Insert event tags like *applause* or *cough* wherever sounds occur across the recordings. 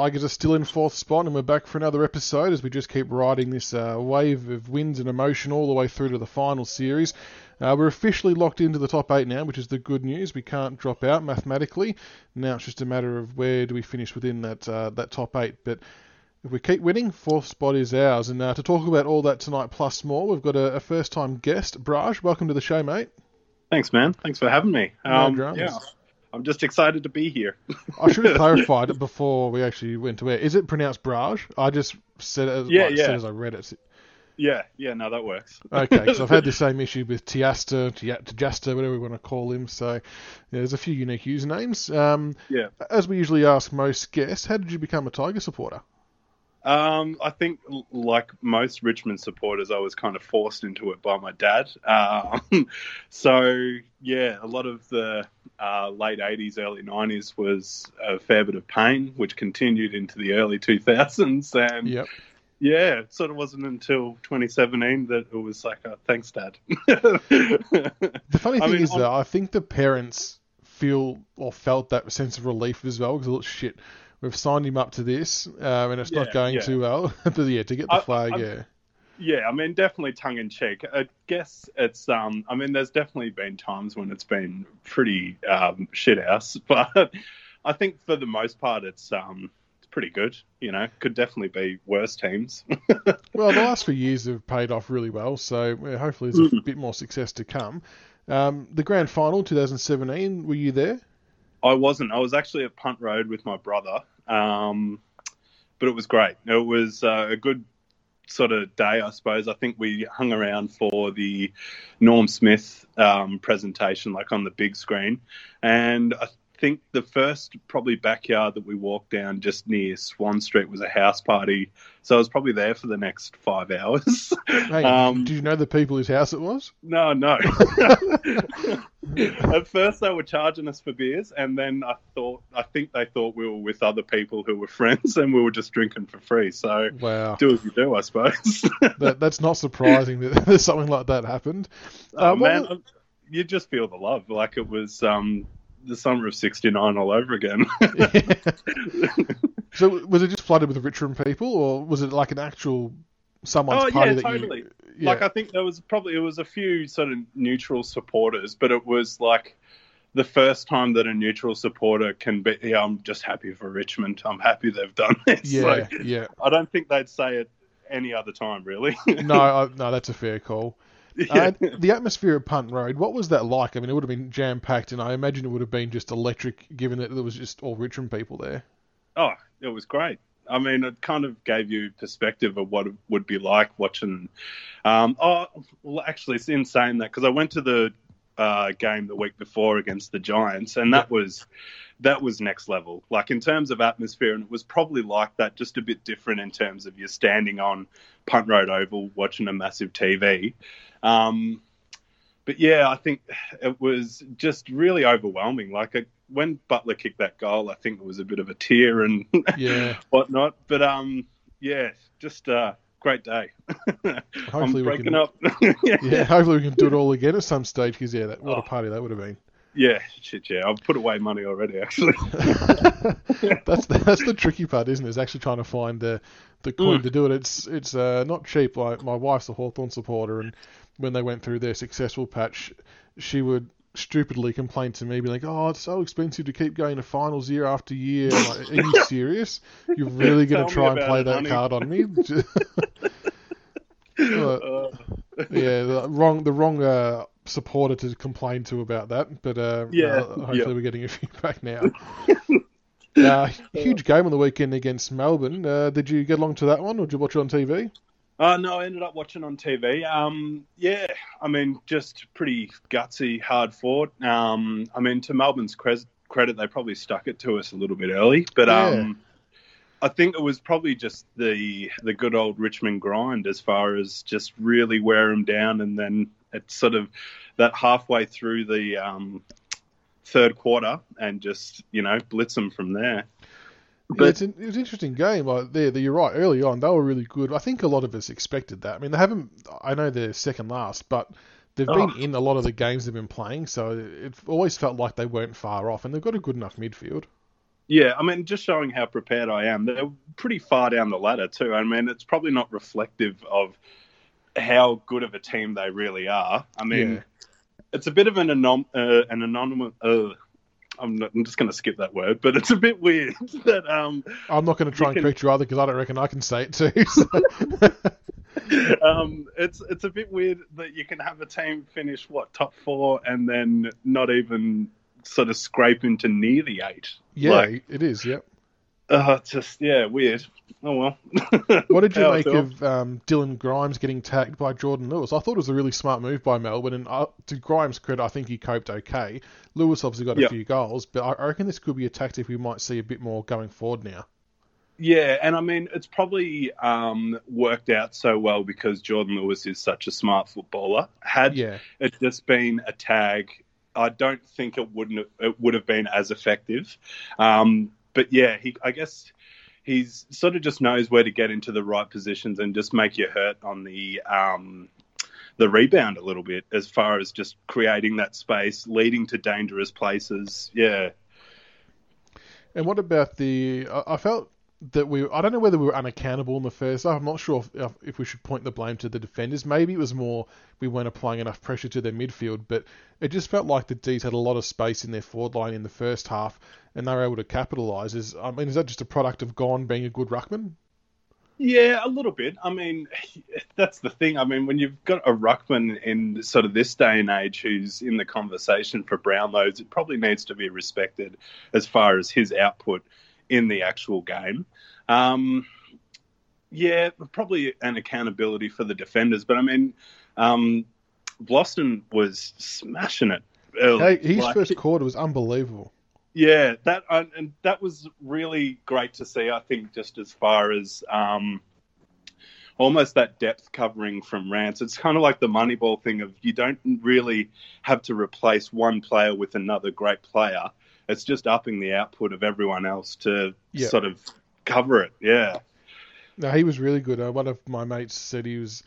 Tigers are still in fourth spot, and we're back for another episode as we just keep riding this uh, wave of wins and emotion all the way through to the final series. Uh, we're officially locked into the top eight now, which is the good news. We can't drop out mathematically. Now it's just a matter of where do we finish within that uh, that top eight. But if we keep winning, fourth spot is ours. And uh, to talk about all that tonight plus more, we've got a, a first-time guest, Brahj. Welcome to the show, mate. Thanks, man. Thanks for having me. Um, yeah, I'm just excited to be here. I should have *laughs* clarified it before we actually went to air. Is it pronounced Brahj? I just said it as, Yeah, like, yeah. said as I read it. yeah, yeah, no, that works. Okay, because I've had the *laughs* same issue with Tiasta, Tia- Tajasta, whatever we want to call him. So yeah, there's a few unique usernames. Um, Yeah. as we usually ask most guests, how did you become a Tiger supporter? Um, I think, like most Richmond supporters, I was kind of forced into it by my dad. Um, *laughs* so, yeah, a lot of the uh, late 80s, early 90s was a fair bit of pain, which continued into the early *laughs* 2000s. And Yep. yeah, it sort of wasn't until 2017 that it was like, oh, thanks, dad. The funny *laughs* I thing mean, is, on- though, I think the parents feel or felt that sense of relief as well because shit, we've signed him up to this, um, and it's not going yeah. too well. *laughs* but yeah, to get the I- flag, I'm- yeah. Yeah, I mean, definitely tongue in cheek. I guess it's, um, I mean, there's definitely been times when it's been pretty um, shit house, *laughs* but I think for the most part, it's um, it's pretty good. You know, could definitely be worse teams. *laughs* Well, the last few years have paid off really well, so hopefully there's a bit more success to come. Um, the grand final 2017, were you there? I wasn't. I was actually at Punt Road with my brother, um, but it was great. It was uh, a good sort of day, I suppose. I think we hung around for the Norm Smith um, presentation, like on the big screen, and I think the first probably backyard that we walked down just near Swan Street was a house party. So I was probably there for the next five hours. *laughs* Hey, Um, did you know the people whose house it was? No, no. *laughs* *laughs* At first, they were charging us for beers, and then I thought, I think they thought we were with other people who were friends, and we were just drinking for free. So Wow, do as you do, I suppose. that, that's not surprising that something like that happened. oh, Uh, man, was- you just feel the love, like it was um, the summer of '69 all over again. *laughs* *laughs* so was it just flooded with Richmond people, or was it like an actual someone's oh party yeah, totally. you? Yeah. Like I think there was probably it was a few sort of neutral supporters, but it was like the first time that a neutral supporter can be. Yeah, I'm just happy for Richmond. I'm happy they've done *laughs* this. yeah, Like, yeah. I don't think they'd say it any other time, really. No, I, no, that's a fair call. *laughs* Yeah. Uh, the atmosphere at Punt Road, what was that like? I mean, it would have been jam packed, and I imagine it would have been just electric, given that there was just all Richmond people there. oh, it was great. I mean, it kind of gave you perspective of what it would be like watching. Um, oh, well, actually, it's insane that because I went to the uh, game the week before against the Giants, and that was that was next level. Like in terms of atmosphere, and it was probably like that, just a bit different in terms of you're standing on Punt Road Oval watching a massive TV. Um, but yeah, I think it was just really overwhelming. Like it, when Butler kicked that goal, I think it was a bit of a tear and Yeah. *laughs* whatnot. But um, yeah, just a great day. *laughs* Hopefully we can- up. *laughs* Yeah, hopefully we can do it all again at some stage, because yeah, that, what a Oh. party that would have been. yeah, shit, yeah. I've put away money already, actually. *laughs* that's the, that's the tricky part, isn't it? Is actually trying to find the the coin Mm. to do it. It's it's uh, not cheap. Like my wife's a Hawthorn supporter, and when they went through their successful patch, she would stupidly complain to me, be like, "Oh, it's so expensive to keep going to finals year after year." Like, Are you *laughs* serious? You're really going to try and play it, that honey." card on me? *laughs* *laughs* Uh, Uh, yeah, the wrong the wrong uh, supporter to complain to about that. But uh, Yeah, uh, hopefully yeah. we're getting a few back now. uh, huge game on the weekend against Melbourne. Uh, did you get along to that one, or did you watch it on TV? Uh, no, I ended up watching on TV. Um, yeah, I mean, just pretty gutsy, hard fought. Um, I mean, to Melbourne's cres- credit, they probably stuck it to us a little bit early, but Yeah. um, I think it was probably just the the good old Richmond grind as far as just really wear them down, and then it's sort of that halfway through the um, third quarter, and just you know blitz them from there. Yeah, it's an, it was an interesting game. Like there, you're right. Early on, they were really good. I think a lot of us expected that. I mean, they haven't. I know they're second last, but they've Oh. been in a lot of the games they've been playing, so it always felt like they weren't far off, and they've got a good enough midfield. Yeah, I mean, just showing how prepared I am. They're pretty far down the ladder too. I mean, it's probably not reflective of how good of a team they really are. I mean, Yeah. it's a bit of an anom- uh, an anonymous. Uh, I'm, not, I'm just going to skip that word, but it's a bit weird *laughs* that um, I'm not going to try and can- correct you either because I don't reckon I can say it too. *laughs* so- *laughs* um, it's it's a bit weird that you can have a team finish what top four and then not even sort of scrape into near the eight. yeah, Like, it is. Yep. Uh, just yeah, weird. Oh well. *laughs* What did you How make of um, Dylan Grimes getting tagged by Jordan Lewis? I thought it was a really smart move by Melbourne, and uh, to Grimes' credit, I think he coped okay. Lewis obviously got a Yep. few goals, but I I reckon this could be a tactic we might see a bit more going forward now. Yeah, and I mean it's probably um, worked out so well because Jordan Lewis is such a smart footballer. Had Yeah, it just been a tag, I don't think it wouldn't it would have been as effective. Um, but yeah, he I guess he's sort of just knows where to get into the right positions and just make you hurt on the um, the rebound a little bit as far as just creating that space, leading to dangerous places. Yeah, And what about the? I felt that we. I don't know whether we were unaccountable in the first half. I'm not sure if, if we should point the blame to the defenders. Maybe it was more we weren't applying enough pressure to their midfield, but it just felt like the D's had a lot of space in their forward line in the first half, and they were able to capitalise. Is I mean, is that just a product of Gawn being a good ruckman? Yeah, a little bit. I mean, *laughs* that's the thing. I mean, when you've got a ruckman in sort of this day and age who's in the conversation for Brownlows, it probably needs to be respected as far as his output in the actual game. Um, yeah, probably an accountability for the defenders, but I mean, um, Vlastuin was smashing it. Uh, Hey, his like- first quarter was unbelievable. yeah, that uh, and that was really great to see. I think just as far as um, almost that depth covering from Rance, it's kind of like the Moneyball thing of you don't really have to replace one player with another great player. It's just upping the output of everyone else to Yeah. sort of cover it. Yeah, No, he was really good. Uh, one of my mates said he was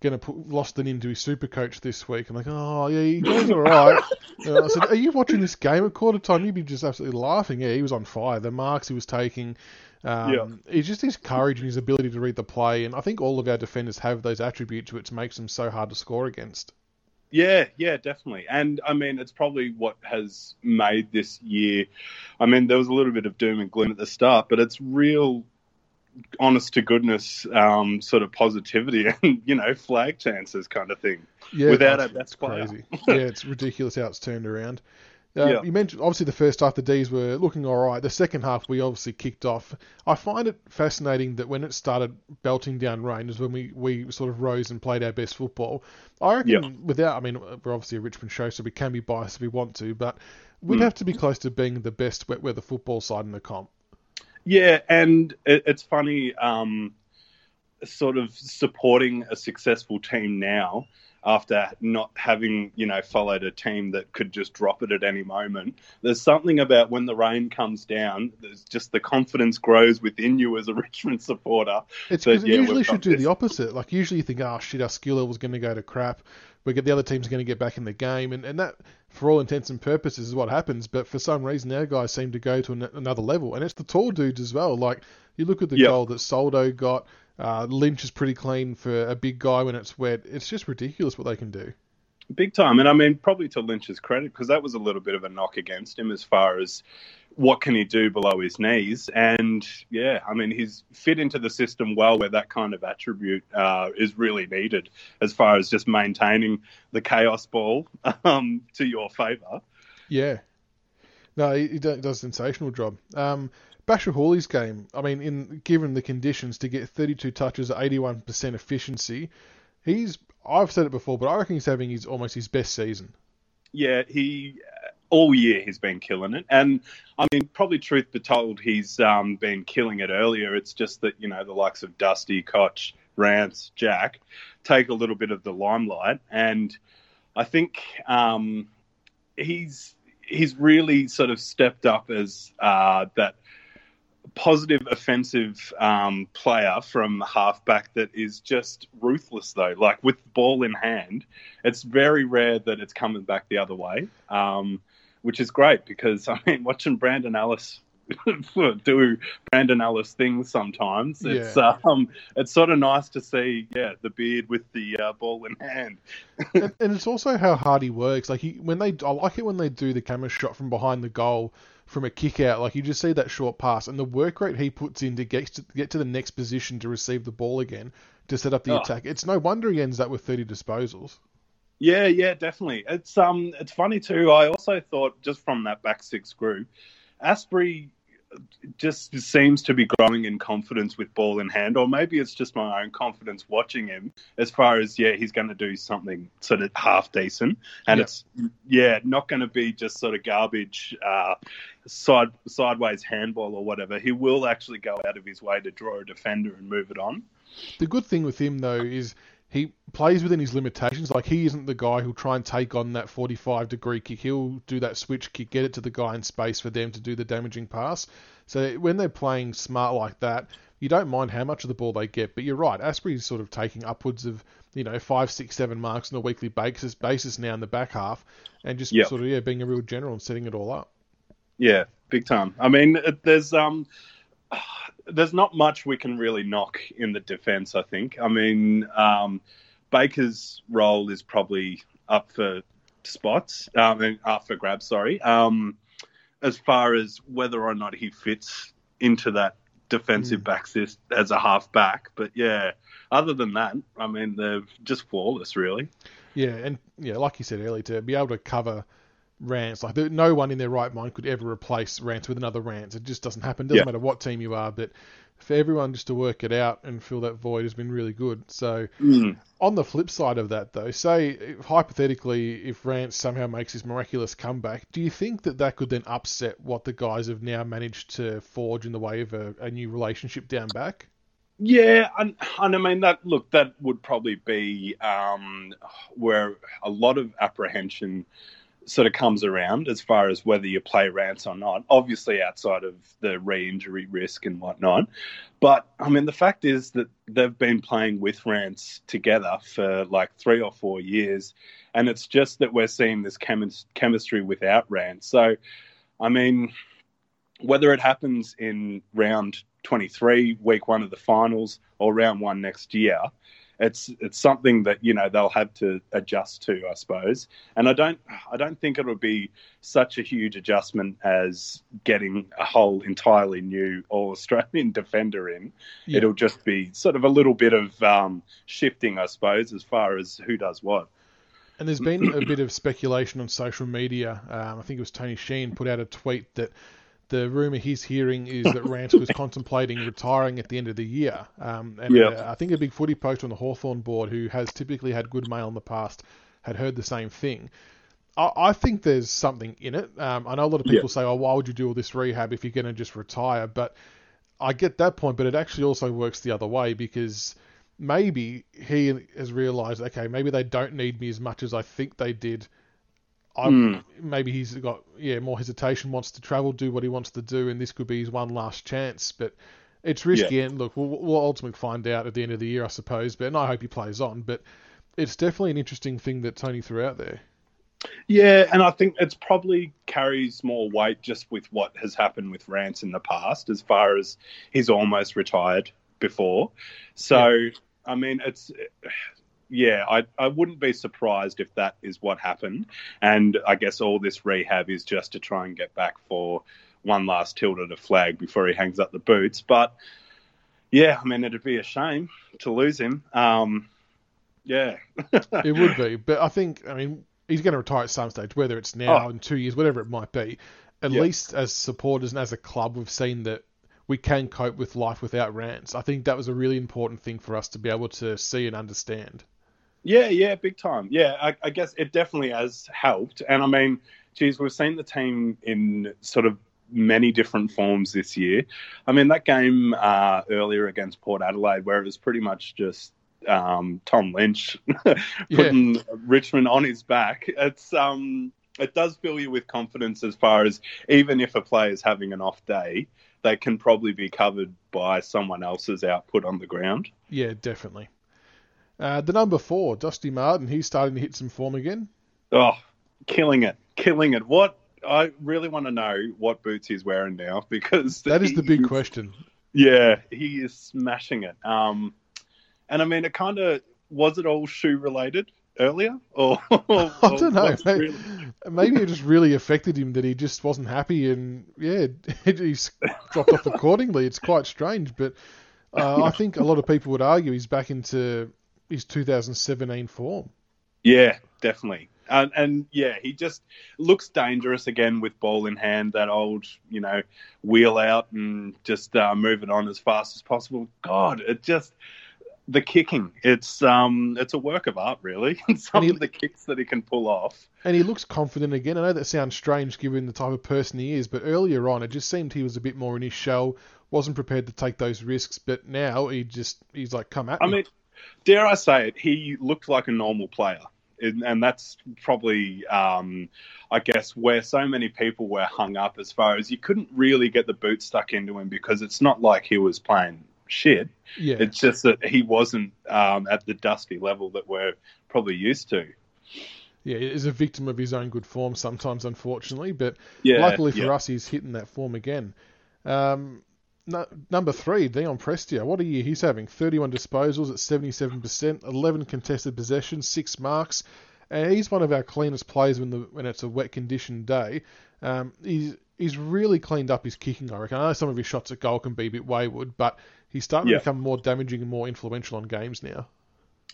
going to put Vlastuin into his super coach this week. I'm like, oh, yeah, he goes all right. *laughs* Uh, I said, are you watching this game at quarter time? You'd be just absolutely laughing. Yeah, he was on fire. The marks he was taking. Um, Yeah. It's just his courage and his ability to read the play. And I think all of our defenders have those attributes which makes them so hard to score against. Yeah, yeah, definitely. And I mean, it's probably what has made this year. I mean, there was a little bit of doom and gloom at the start, but it's real, honest to goodness, um, sort of positivity *laughs* and you know flag chances kind of thing. Yeah, Without it's- our best it's player. crazy. *laughs* yeah, it's ridiculous how it's turned around. Uh, Yeah. You mentioned obviously the first half the D's were looking all right. The second half we obviously kicked off. I find it fascinating that when it started belting down rain is when we, we sort of rose and played our best football. I reckon Yeah. without I mean we're obviously a Richmond show so we can be biased if we want to, but we'd Mm. have to be close to being the best wet weather football side in the comp. Yeah, and it, it's funny, um, sort of supporting a successful team now after not having, you know, followed a team that could just drop it at any moment. There's something about when the rain comes down, there's just the confidence grows within you as a *laughs* Richmond supporter. It's because it yeah, usually should do this. the opposite. Like usually you think, oh shit, our skill level's going to go to crap. We get the other team's going to get back in the game, and, and that, for all intents and purposes, is what happens. But for some reason, our guys seem to go to an, another level, and it's the tall dudes as well. Like you look at the Yep. goal that Soldo got. Uh, Lynch is pretty clean for a big guy when it's wet. It's just ridiculous what they can do. Big time. And I mean, probably to Lynch's credit, because that was a little bit of a knock against him as far as what can he do below his knees. And yeah, I mean, he's fit into the system well where that kind of attribute uh, is really needed as far as just maintaining the chaos ball *laughs* um, to your favour. Yeah. No, he, does a sensational job. Um, Bachar Houli's game, I mean, in given the conditions, to get 32 touches at 81% efficiency, he's, I've said it before, but I reckon he's having his almost his best season. Yeah, he all year he's been killing it, and I mean, probably truth be told, he's um, been killing it earlier. It's just that you know the likes of Dusty, Cotch, Rance, Jack take a little bit of the limelight, and I think um, he's he's really sort of stepped up as uh, that positive offensive um, player from halfback that is just ruthless though like with ball in hand it's very rare that it's coming back the other way um, which is great because *laughs* i mean watching brandon ellis *laughs* do Brandon Ellis things sometimes. It's Yeah. um, it's sort of nice to see, yeah, the beard with the uh, ball in hand. *laughs* and, and it's also how hard he works. Like he, when they, I like it when they do the camera shot from behind the goal from a kick out. Like you just see that short pass and the work rate he puts in to get to get to the next position to receive the ball again to set up the Oh. attack. It's no wonder he ends up with 30 disposals. Yeah, yeah, definitely. It's um, it's funny too. I also thought just from that back six group, Astbury just seems to be growing in confidence with ball in hand, or maybe it's just my own confidence watching him. As far as yeah, he's going to do something sort of half decent, and Yeah. it's yeah, not going to be just sort of garbage, uh, side sideways handball or whatever. He will actually go out of his way to draw a defender and move it on. The good thing with him though is he plays within his limitations. Like he isn't the guy who'll try and take on that 45 degree kick. He'll do that switch kick, get it to the guy in space for them to do the damaging pass. So when they're playing smart like that, you don't mind how much of the ball they get. But you're right, Astbury's sort of taking upwards of you know five, six, seven marks on a weekly basis basis now in the back half, and just Yep. sort of yeah being a real general and setting it all up. Yeah, big time. I mean, there's um, there's not much we can really knock in the defense. I think. I mean, um, Baker's role is probably up for spots, um, and up for grabs. Sorry. Um, as far as whether or not he fits into that defensive Mm. back as a half back, but yeah. Other than that, I mean, they're just flawless, really. Yeah, and yeah, like you said earlier, to be able to cover Rance, like there, no one in their right mind could ever replace Rance with another Rance. It just doesn't happen. Doesn't Yeah. matter what team you are, but for everyone just to work it out and fill that void has been really good. So Mm. on the flip side of that, though, say hypothetically, if Rance somehow makes his miraculous comeback, do you think that that could then upset what the guys have now managed to forge in the way of a, a new relationship down back? Yeah, and, and I mean that. Look, that would probably be um, where a lot of apprehension sort of comes around as far as whether you play Rance or not. Obviously, outside of the re-injury risk and whatnot. But I mean, the fact is that they've been playing with Rance together for like three or four years, and it's just that we're seeing this chemis- chemistry without Rance. So, I mean, whether it happens in round 23, week one of the finals, or round one next year, it's it's something that you know they'll have to adjust to, I suppose. And I don't I don't think it'll be such a huge adjustment as getting a whole entirely new All Australian *laughs* defender in. Yeah. It'll just be sort of a little bit of um, shifting, I suppose, as far as who does what. And there's been a bit of speculation on social media. Um, I think it was Tony Sheen put out a tweet that the rumor he's hearing is that Rance was *laughs* contemplating retiring at the end of the year. Um, and Yeah. uh, I think a big footy post on the Hawthorn board, who has typically had good mail in the past, had heard the same thing. I, I think there's something in it. Um, I know a lot of people say, "Oh, why would you do all this rehab if you're going to just retire?" But I get that point, but it actually also works the other way because maybe he has realised, okay, maybe they don't need me as much as I think they did. I, Hmm. Maybe he's got yeah more hesitation, wants to travel, do what he wants to do, and this could be his one last chance. But it's risky, and look, we'll, we'll ultimately find out at the end of the year, I suppose. But and I hope he plays on. But it's definitely an interesting thing that Tony threw out there. Yeah, and I think it's probably carries more weight just with what has happened with Rance in the past, as far as he's almost retired before. So, I mean, it's yeah, I I wouldn't be surprised if that is what happened, and I guess all this rehab is just to try and get back for one last tilt at a flag before he hangs up the boots. But yeah, I mean, it'd be a shame to lose him. Um, yeah, It would *laughs* be, but I think I mean he's going to retire at some stage, whether it's now Oh. in two years, whatever it might be. At Yeah. least as supporters and as a club, we've seen that we can cope with life without Rance. I think that was a really important thing for us to be able to see and understand. Yeah, yeah, big time. Yeah, I, I guess it definitely has helped. And I mean, geez, we've seen the team in sort of many different forms this year. I mean, that game uh, earlier against Port Adelaide, where it was pretty much just um, Tom Lynch *laughs* putting Richmond on his back. It's um, it does fill you with confidence as far as even if a player is having an off day, they can probably be covered by someone else's output on the ground. Yeah, definitely. Uh, the number four, Dusty Martin, he's starting to hit some form again. Oh, killing it, killing it. What I really want to know what boots he's wearing now *laughs* because that is the big he- question. Yeah, he is smashing it. Um, and I mean, it kind of was it all shoe related earlier, *laughs* or, or *laughs* I don't know. Maybe, really- maybe it just really affected him that he just wasn't happy, and yeah, he's dropped off accordingly. It's quite strange, but uh, I think a lot of people would argue he's back into his 2017 form. Yeah, definitely. And, and yeah, he just looks dangerous again with ball in hand. That old, you know, wheel out and just uh, move it on as fast as possible. God, it just the kicking. It's um, it's a work of art, really. *laughs* Some he- of the kicks that he can pull off. And he looks confident again. I know that sounds strange given the type of person he is, but earlier on it just seemed he was a bit more in his shell, wasn't prepared to take those risks. But now he just he's like, come at I me. mean, dare I say it, he looked like a normal player. And and that's probably, um, I guess, where so many people were hung up as far as you couldn't really get the boot stuck into him because it's not like he was playing shit. yeah, It's just that he wasn't um, at the dusty level that we're probably used to. yeah, he's a victim of his own good form sometimes, unfortunately. But Yeah, luckily for yeah. us, he's hitting that form again. Um, no, number three, Dion Prestia. What a year he's having. 31 disposals at 77%, 11 contested possessions, six marks. And he's one of our cleanest players when the when it's a wet condition day. Um, he's he's really cleaned up his kicking. I reckon. I know some of his shots at goal can be a bit wayward, but he's starting Yeah. to become more damaging and more influential on games now.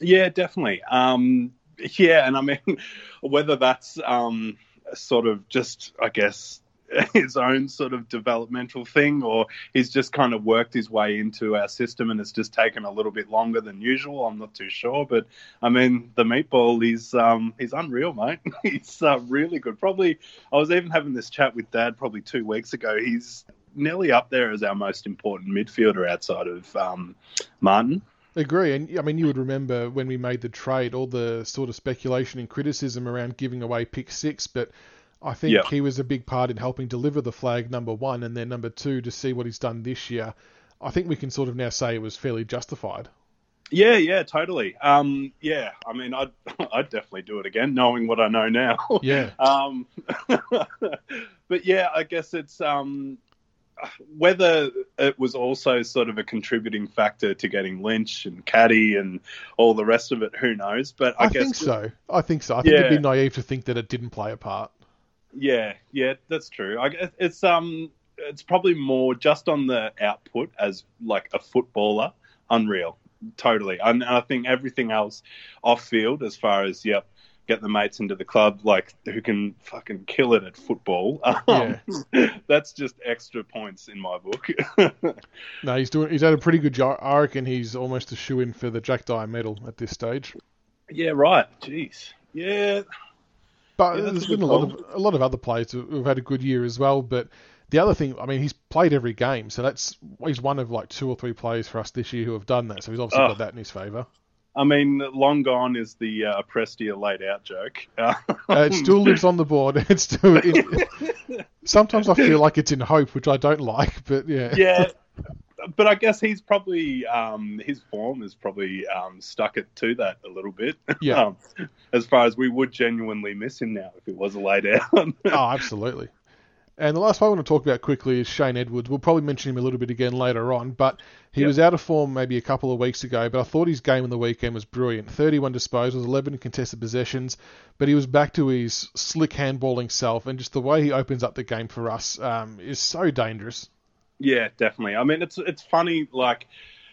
Yeah, definitely. Um, yeah, and I mean, *laughs* whether that's um, sort of just, I guess, *laughs* his own sort of developmental thing, or he's just kind of worked his way into our system and it's just taken a little bit longer than usual. I'm not too sure, but I mean, the meatball is um, he's unreal, mate. *laughs* he's uh, really good. Probably, I was even having this chat with Dad probably two weeks ago. He's nearly up there as our most important midfielder outside of um, Martin. Agree, and I mean you would remember when we made the trade, all the sort of speculation and criticism around giving away pick six, but I think Yeah. he was a big part in helping deliver the flag number one, and then number two to see what he's done this year. I think we can sort of now say it was fairly justified. Yeah, yeah, totally. Um, yeah, I mean, I'd *laughs* I'd definitely do it again, knowing what I know now. *laughs* Yeah, um, *laughs* but yeah, I guess it's um, whether it was also sort of a contributing factor to getting Lynch and Caddy and all the rest of it. Who knows? But I, I, guess think so. I think so. I think it'd be naive to think that it didn't play a part. Yeah, yeah, that's true. I it's um, it's probably more just on the output as like a footballer, unreal, totally. And I think everything else off field, as far as yep, get the mates into the club, like who can fucking kill it at football. *laughs* Um, that's just extra points in my book. *laughs* No, he's doing. He's had a pretty good job. I reckon he's almost a shoe in for the Jack Dyer medal at this stage. yeah, right. Jeez. Yeah, But Yeah, there's been a lot of a lot of other players who- who've had a good year as well. But the other thing, I mean, he's played every game, so that's he's one of like two or three players for us this year who have done that. So he's obviously Oh. got that in his favour. I mean, long gone is the uh, Prestia laid out joke. Uh, it still *laughs* lives on the board. *laughs* It's still. It, *laughs* sometimes I feel like it's in hope, which I don't like. But yeah, yeah, but I guess he's probably um, his form is probably um, stuck it to that a little bit. Yeah. *laughs* um, as far as we would genuinely miss him now if it was a lay down. *laughs* oh, absolutely. And the last one I want to talk about quickly is Shane Edwards. We'll probably mention him a little bit again later on, but he Yep. was out of form maybe a couple of weeks ago. But I thought his game in the weekend was brilliant. 31 disposals, 11 contested possessions, but he was back to his slick handballing self, and just the way he opens up the game for us um, is so dangerous. Yeah, definitely. I mean, it's it's funny. Like,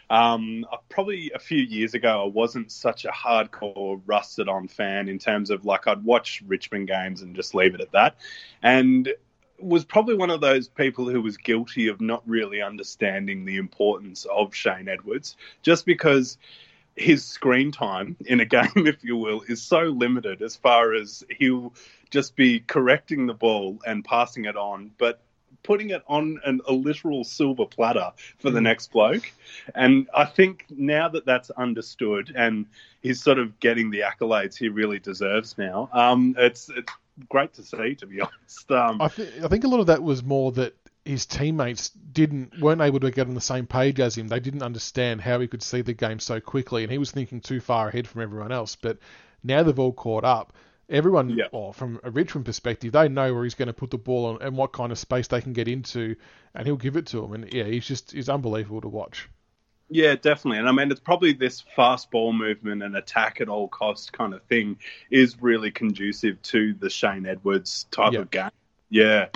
um, uh, probably a few years ago, I wasn't such a hardcore rusted on fan in terms of like I'd watch Richmond games and just leave it at that, and was probably one of those people who was guilty of not really understanding the importance of Shane Edwards, just because his screen time *laughs* in a game, if you will, is so limited as far as he'll just be correcting the ball and passing it on, but putting it on an, a literal silver platter for the Mm. next bloke. And I think now that that's understood and he's sort of getting the accolades he really deserves now, um, it's, it's great to see, to be *laughs* honest. Um, I, th- I think a lot of that was more that his teammates didn't weren't able to get on the same page as him. They didn't understand how he could see the game so quickly, and he was thinking too far ahead from everyone else. But now they've all caught up. Everyone, Yeah. well, from a Richmond perspective, they know where he's going to put the ball on and what kind of space they can get into, and he'll give it to them. And yeah, he's just he's unbelievable to watch. Yeah, definitely. And I mean, it's probably this fast ball movement and attack at all cost kind of thing is really conducive to the Shane Edwards type Yeah. of game. Yeah.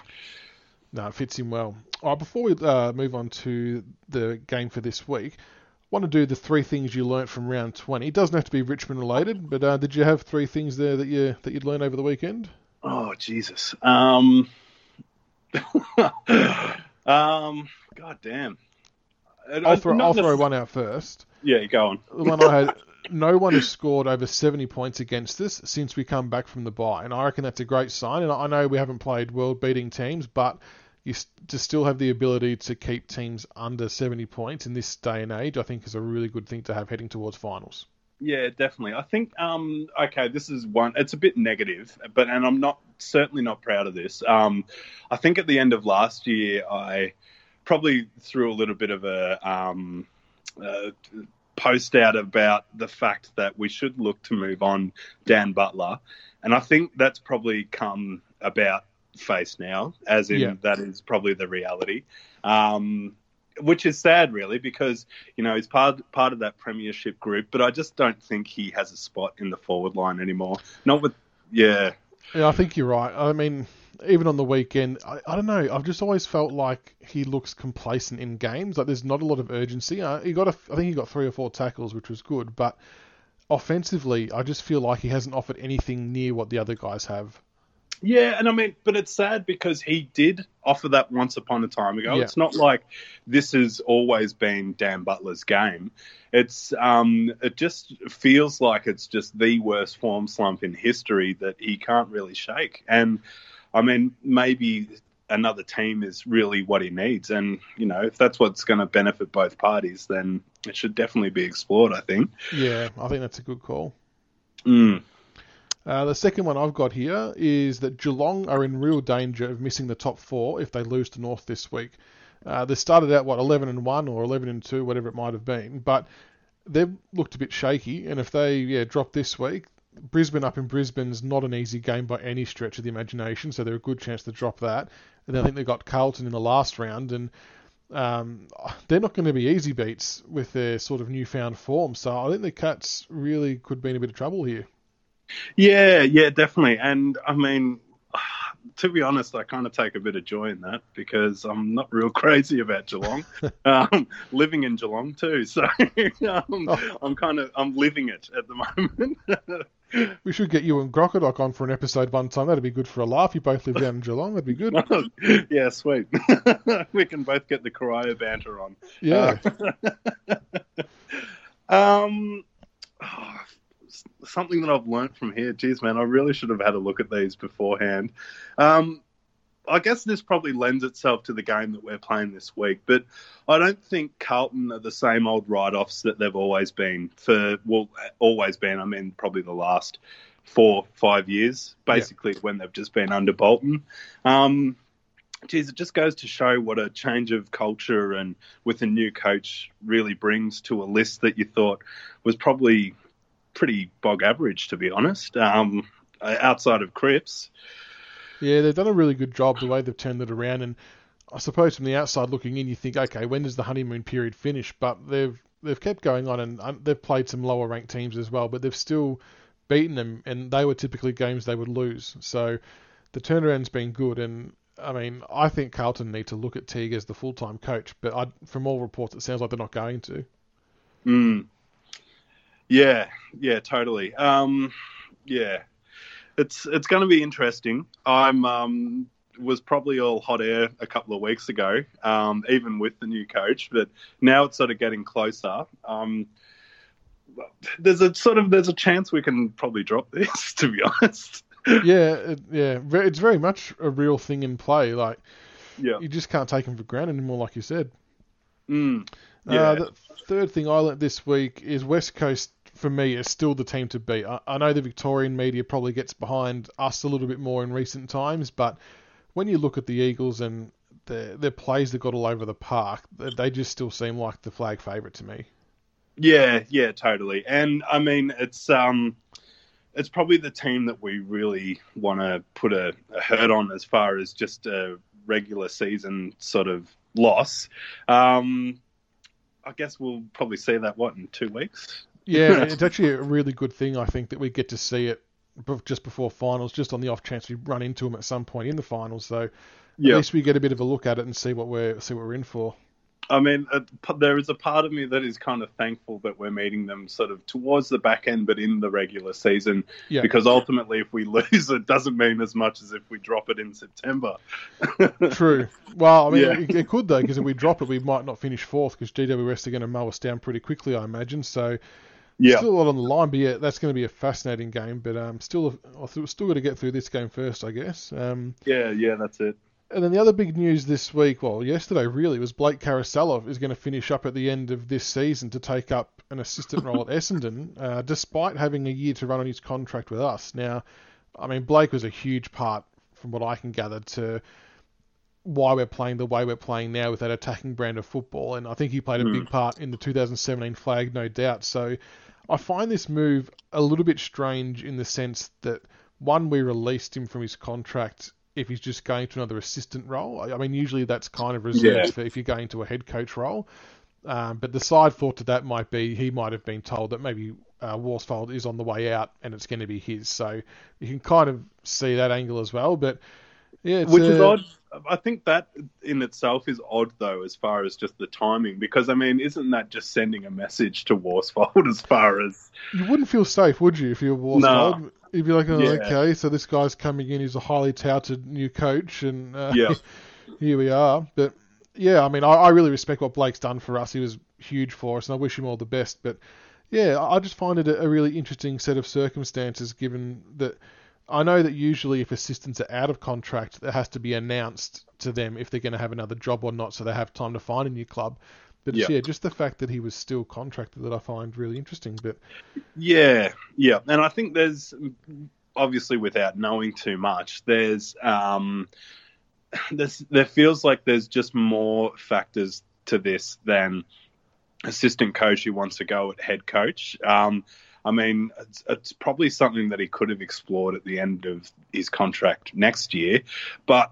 No, it fits him well. All right, before we uh, move on to the game for this week, want to do the three things you learnt from round 20. It doesn't have to be Richmond related, but uh, did you have three things there that you that you'd learned over the weekend? Oh Jesus. Um. *laughs* um. God damn. I'll throw, I'll throw one out first. Yeah, go on. The one I had, *laughs* no one has scored over 70 points against us since we come back from the bye, and I reckon that's a great sign. And I know we haven't played world-beating teams, but you to still have the ability to keep teams under 70 points in this day and age, I think is a really good thing to have heading towards finals. Yeah, definitely. I think um okay, this is one it's a bit negative, but and I'm not certainly not proud of this. Um I think at the end of last year I probably threw a little bit of a um uh, post out about the fact that we should look to move on Dan Butler. And I think that's probably come about face now, as in Yeah. that is probably the reality. Um which is sad, really, because you know he's part part of that premiership group, but I just don't think he has a spot in the forward line anymore. Not with, yeah, Yeah, I think you're right. I mean, even on the weekend, I, I don't know. I've just always felt like he looks complacent in games. Like there's not a lot of urgency. Uh, he got, a, I think he got three or four tackles, which was good. But offensively, I just feel like he hasn't offered anything near what the other guys have. Yeah, and I mean, but it's sad because he did offer that once upon a time ago. Yeah. It's not like this has always been Dan Butler's game. It's um, it just feels like it's just the worst form slump in history that he can't really shake. And I mean, maybe another team is really what he needs. And, you know, if that's what's going to benefit both parties, then it should definitely be explored, I think. Yeah, I think that's a good call. Mm. Uh, the second one I've got here is that Geelong are in real danger of missing the top four if they lose to North this week. Uh, they started out what 11 and one or 11 and two, whatever it might have been, but they've looked a bit shaky. And if they yeah drop this week, Brisbane up in Brisbane's not an easy game by any stretch of the imagination, so they're a good chance to drop that. And I think they got Carlton in the last round, and um, they're not going to be easy beats with their sort of newfound form. So I think the Cats really could be in a bit of trouble here. Yeah, yeah, definitely. And I mean, *sighs* to be honest, I kind of take a bit of joy in that because I'm not real *laughs* crazy about Geelong. *laughs* um, living in Geelong too, so *laughs* um, Oh. I'm kind of I'm living it at the moment. We should get you and Grockadoc on for an episode one time. That'd be good for a laugh. You both live down in Geelong. That'd be good. yeah, sweet. we can both get the cryo banter on. Yeah. Um, *sighs* oh, something that I've learnt from here. Geez, man, I really should have had a look at these beforehand. Um, I guess this probably lends itself to the game that we're playing this week, but I don't think Carlton are the same old write-offs that they've always been for. Well, always been. I mean, probably the last four, five years, basically when they've just been under Bolton. Um, geez, it just goes to show what a change of culture and with a new coach really brings to a list that you thought was probably pretty bog average, to be honest. Um, outside of Cripps, Yeah, they've done a really good job the way they've turned it around. And I suppose from the outside looking in, you think, okay, when does the honeymoon period finish? But they've they've kept going on, and they've played some lower ranked teams as well, but they've still beaten them, and they were typically games they would lose. So the turnaround's been good, and I mean, I think Carlton need to look at Teague as the full time coach, but I, from all reports, it sounds like they're not going to. Mm. Yeah, yeah, totally. Um, yeah, it's it's going to be interesting. I'm um, was probably all hot air a couple of weeks ago, um, even with the new coach, but now it's sort of getting closer. Um, there's a sort of there's a chance we can probably drop *laughs* this, to be honest. yeah, it, yeah, it's very much a real thing in play. Like Yeah. you just can't take them for granted anymore, like you said. Mm. Uh, the third thing I learnt this week is West Coast for me is still the team to beat. I, I know the Victorian media probably gets behind us a little bit more in recent times, but when you look at the Eagles and their their plays that got all over the park, they, they just still seem like the flag favourite to me. Yeah, yeah, totally. And I mean, it's um, it's probably the team that we really want to put a, a hurt on as far as just a regular season sort of loss. Um, I guess we'll probably see that what in two weeks. Yeah, *laughs* it's actually a really good thing I think that we get to see it just before finals, just on the off chance we run into them at some point in the finals. So at least we get a bit of a look at it and see what we're see what we're in for. I mean, uh, there is a part of me that is kind of thankful that we're meeting them sort of towards the back end, but in the regular season. Yeah. Because ultimately, if we lose, *laughs* it doesn't mean as much as if we drop it in September. *laughs* True. Well, I mean, yeah. it, it, could though, because if we drop it, we might not finish fourth because GWS are going to mow us down pretty quickly, I imagine. So. Yeah. Still a lot on the line, but yeah, that's going to be a fascinating game. But um, still, still got to get through this game first, I guess. Um, yeah, yeah, that's it. And then the other big news this week, well, yesterday really, was Blake Caracella is going to finish up at the end of this season to take up an assistant role at Essendon, *laughs* uh, despite having a year to run on his contract with us. Now, I mean, Blake was a huge part, from what I can gather, to why we're playing the way we're playing now with that attacking brand of football. And I think he played a mm. big part in the 2017 flag, no doubt. So I find this move a little bit strange in the sense that, one, we released him from his contract if he's just going to another assistant role. I mean, usually that's kind of reserved yeah. for if you're going to a head coach role. Um, but the side thought to that might be he might have been told that maybe uh, Worsfold is on the way out and it's going to be his. So you can kind of see that angle as well. But yeah, which uh, is odd. I think that in itself is odd though, as far as just the timing, because I mean, isn't that just sending a message to Worsfold *laughs* as far as you wouldn't feel safe, would you, if you're Worsfold? No. You'd be like, oh, yeah. okay, so this guy's coming in. He's a highly touted new coach, and uh, yeah. *laughs* here we are. But yeah, I mean, I, I, really respect what Blake's done for us. He was huge for us, and I wish him all the best. But yeah, I just find it a, a really interesting set of circumstances, given that I know that usually if assistants are out of contract, it has to be announced to them if they're going to have another job or not, so they have time to find a new club. But yeah. yeah, just the fact that he was still contracted that I find really interesting. But yeah, yeah, and I think there's obviously without knowing too much, there's um, *sighs* there's there feels like there's just more factors to this than assistant coach who wants to go at head coach. Um, I mean, it's, it's, probably something that he could have explored at the end of his contract next year, but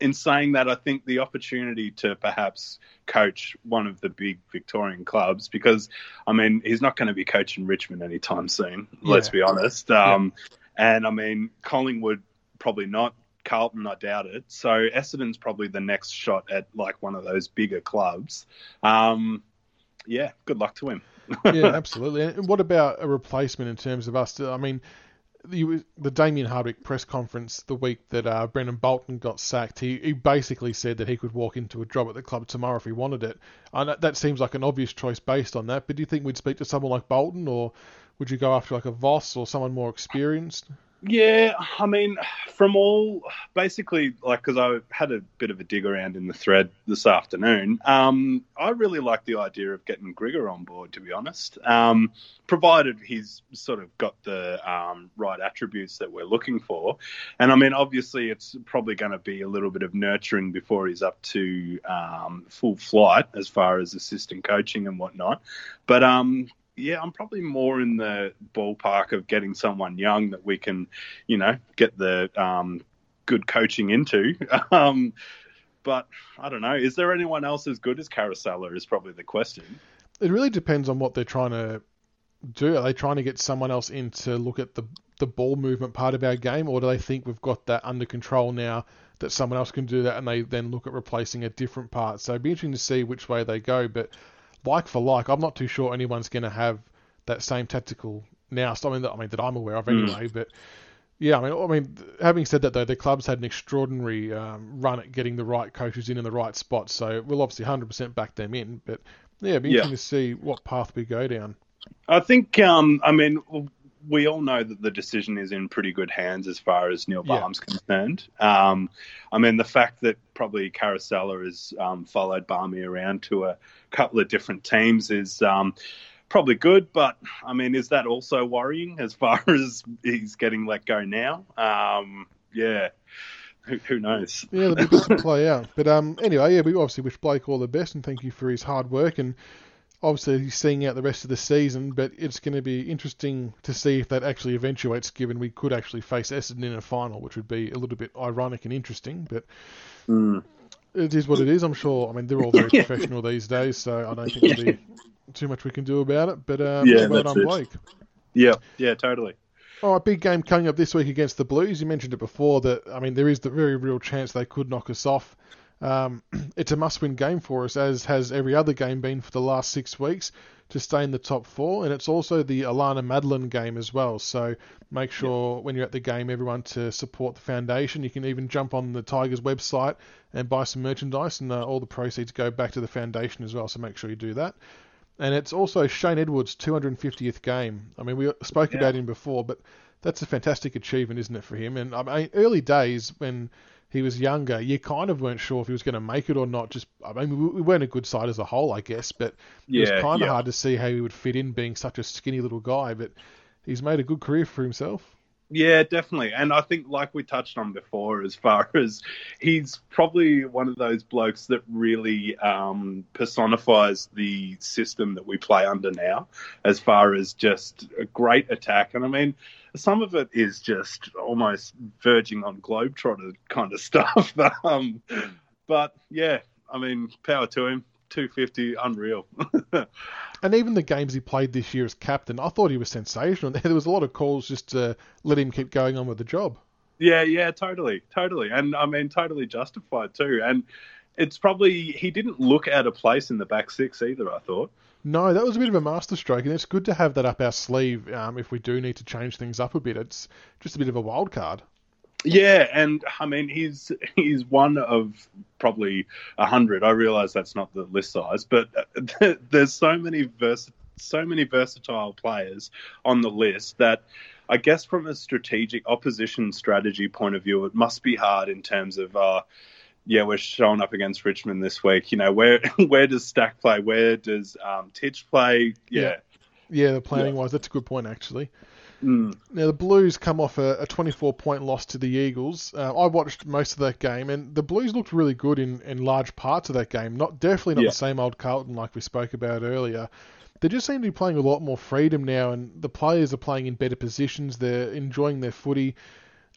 in saying that, I think the opportunity to perhaps coach one of the big Victorian clubs, because I mean, he's not going to be coaching Richmond anytime soon. Yeah. Let's be honest. Um, yeah. And I mean, Collingwood probably not. Carlton, I doubt it. So Essendon's probably the next shot at like one of those bigger clubs. Um, yeah, good luck to him. *laughs* yeah, absolutely. And what about a replacement in terms of us? I mean, the, the Damien Hardwick press conference the week that uh, Brendon Bolton got sacked, he, he basically said that he could walk into a job at the club tomorrow if he wanted it. And that, that seems like an obvious choice based on that. But do you think we'd speak to someone like Bolton, or would you go after like a Voss or someone more experienced? Yeah, I mean, from all basically, like, because I had a bit of a dig around in the thread this afternoon. Um, I really like the idea of getting Grigor on board, to be honest, um, provided he's sort of got the um, right attributes that we're looking for. And I mean, obviously, it's probably going to be a little bit of nurturing before he's up to um, full flight as far as assistant coaching and whatnot. But um, yeah, I'm probably more in the ballpark of getting someone young that we can, you know, get the um, good coaching into. *laughs* um, but I don't know. Is there anyone else as good as Caracella? Is probably the question. It really depends on what they're trying to do. Are they trying to get someone else in to look at the the ball movement part of our game, or do they think we've got that under control now that someone else can do that, and they then look at replacing a different part? So it'd be interesting to see which way they go. But like for like, I'm not too sure anyone's going to have that same tactical now. I mean, that, I mean that I'm aware of hmm. anyway. Mm. But yeah, I mean, I mean, having said that though, the club's had an extraordinary um, run at getting the right coaches in in the right spots. So we'll obviously 100% back them in. But yeah, it'd be yeah. interesting to see what path we go down. I think, um, I mean, we all know that the decision is in pretty good hands as far as Neil Balme's yeah. concerned. Um, I mean, the fact that probably Caracella has um, followed Barmy around to a couple of different teams is um, probably good, but I mean, is that also worrying as far *laughs* as he's getting let go now? Um, yeah. Who, who, knows? Yeah, the to *laughs* play out. But um, anyway, yeah, we obviously wish Blake all the best and thank you for his hard work. And obviously he's seeing out the rest of the season, but it's going to be interesting to see if that actually eventuates, given we could actually face Essendon in a final, which would be a little bit ironic and interesting. But Mm. It is what it is. I'm sure. I mean, they're all very *laughs* professional these days, so I don't think there'll be too much we can do about it. But um, Yeah, well done, it. Blake. Yeah, yeah, totally. All right, big game coming up this week against the Blues. You mentioned it before that I mean there is the very real chance they could knock us off. Um, *clears throat* it's a must-win game for us, as has every other game been for the last six weeks, to stay in the top four. And it's also the Alannah Madeline game as well. So make sure when you're at the game, everyone to support the foundation. You can even jump on the Tigers website and buy some merchandise, and uh, all the proceeds go back to the foundation as well. So make sure you do that. And it's also Shane Edwards' 250th game. I mean, we spoke Yeah. about him before, but that's a fantastic achievement, isn't it, for him? And I mean, early days when he was younger, you kind of weren't sure if he was going to make it or not. Just, I mean, we- we weren't a good side as a whole, I guess, but it was kind of yeah. hard to see how he would fit in being such a skinny little guy. But he's made a good career for himself. Yeah, definitely. And I think, like we touched on before, as far *laughs* as he's probably one of those blokes that really um, personifies the system that we play under now, as far as just a great attack. And I mean, some of it is just almost verging on globetrotter kind of *laughs* stuff. um, but yeah, I mean, power to him. 250, unreal. *laughs* And even the games he played this year as captain, I thought he was sensational. *laughs* There was a lot of calls just to let him keep going on with the job. Yeah, yeah, totally, totally, and I mean, totally justified too. And it's probably he didn't look out of place in the back six either. I thought. No, that was a bit of a masterstroke, and it's good to have that up our sleeve um, if we do need to change things up a bit. It's just a bit of a wild card. Yeah, and I mean, he's he's one of probably a hundred. I realise that's not the list size, but uh, *laughs* there's so many vers- so many versatile players on the list that. I guess from a strategic opposition strategy point of view, it must be hard in terms of uh, yeah, we're showing up against Richmond this week. You know, where *laughs* where does Stack play? Where does um, Titch play? Yeah. Yeah, the planning wise, that's a good point actually. Mm. Now the Blues come off a, a 24 point loss to the Eagles. Uh, I watched most of that game, and the Blues looked really good in, in large parts of that game. Not definitely not Yeah. the same old Carlton like we spoke about earlier. They just seem to be playing a lot more freedom now, and the players are playing in better positions. They're enjoying their footy.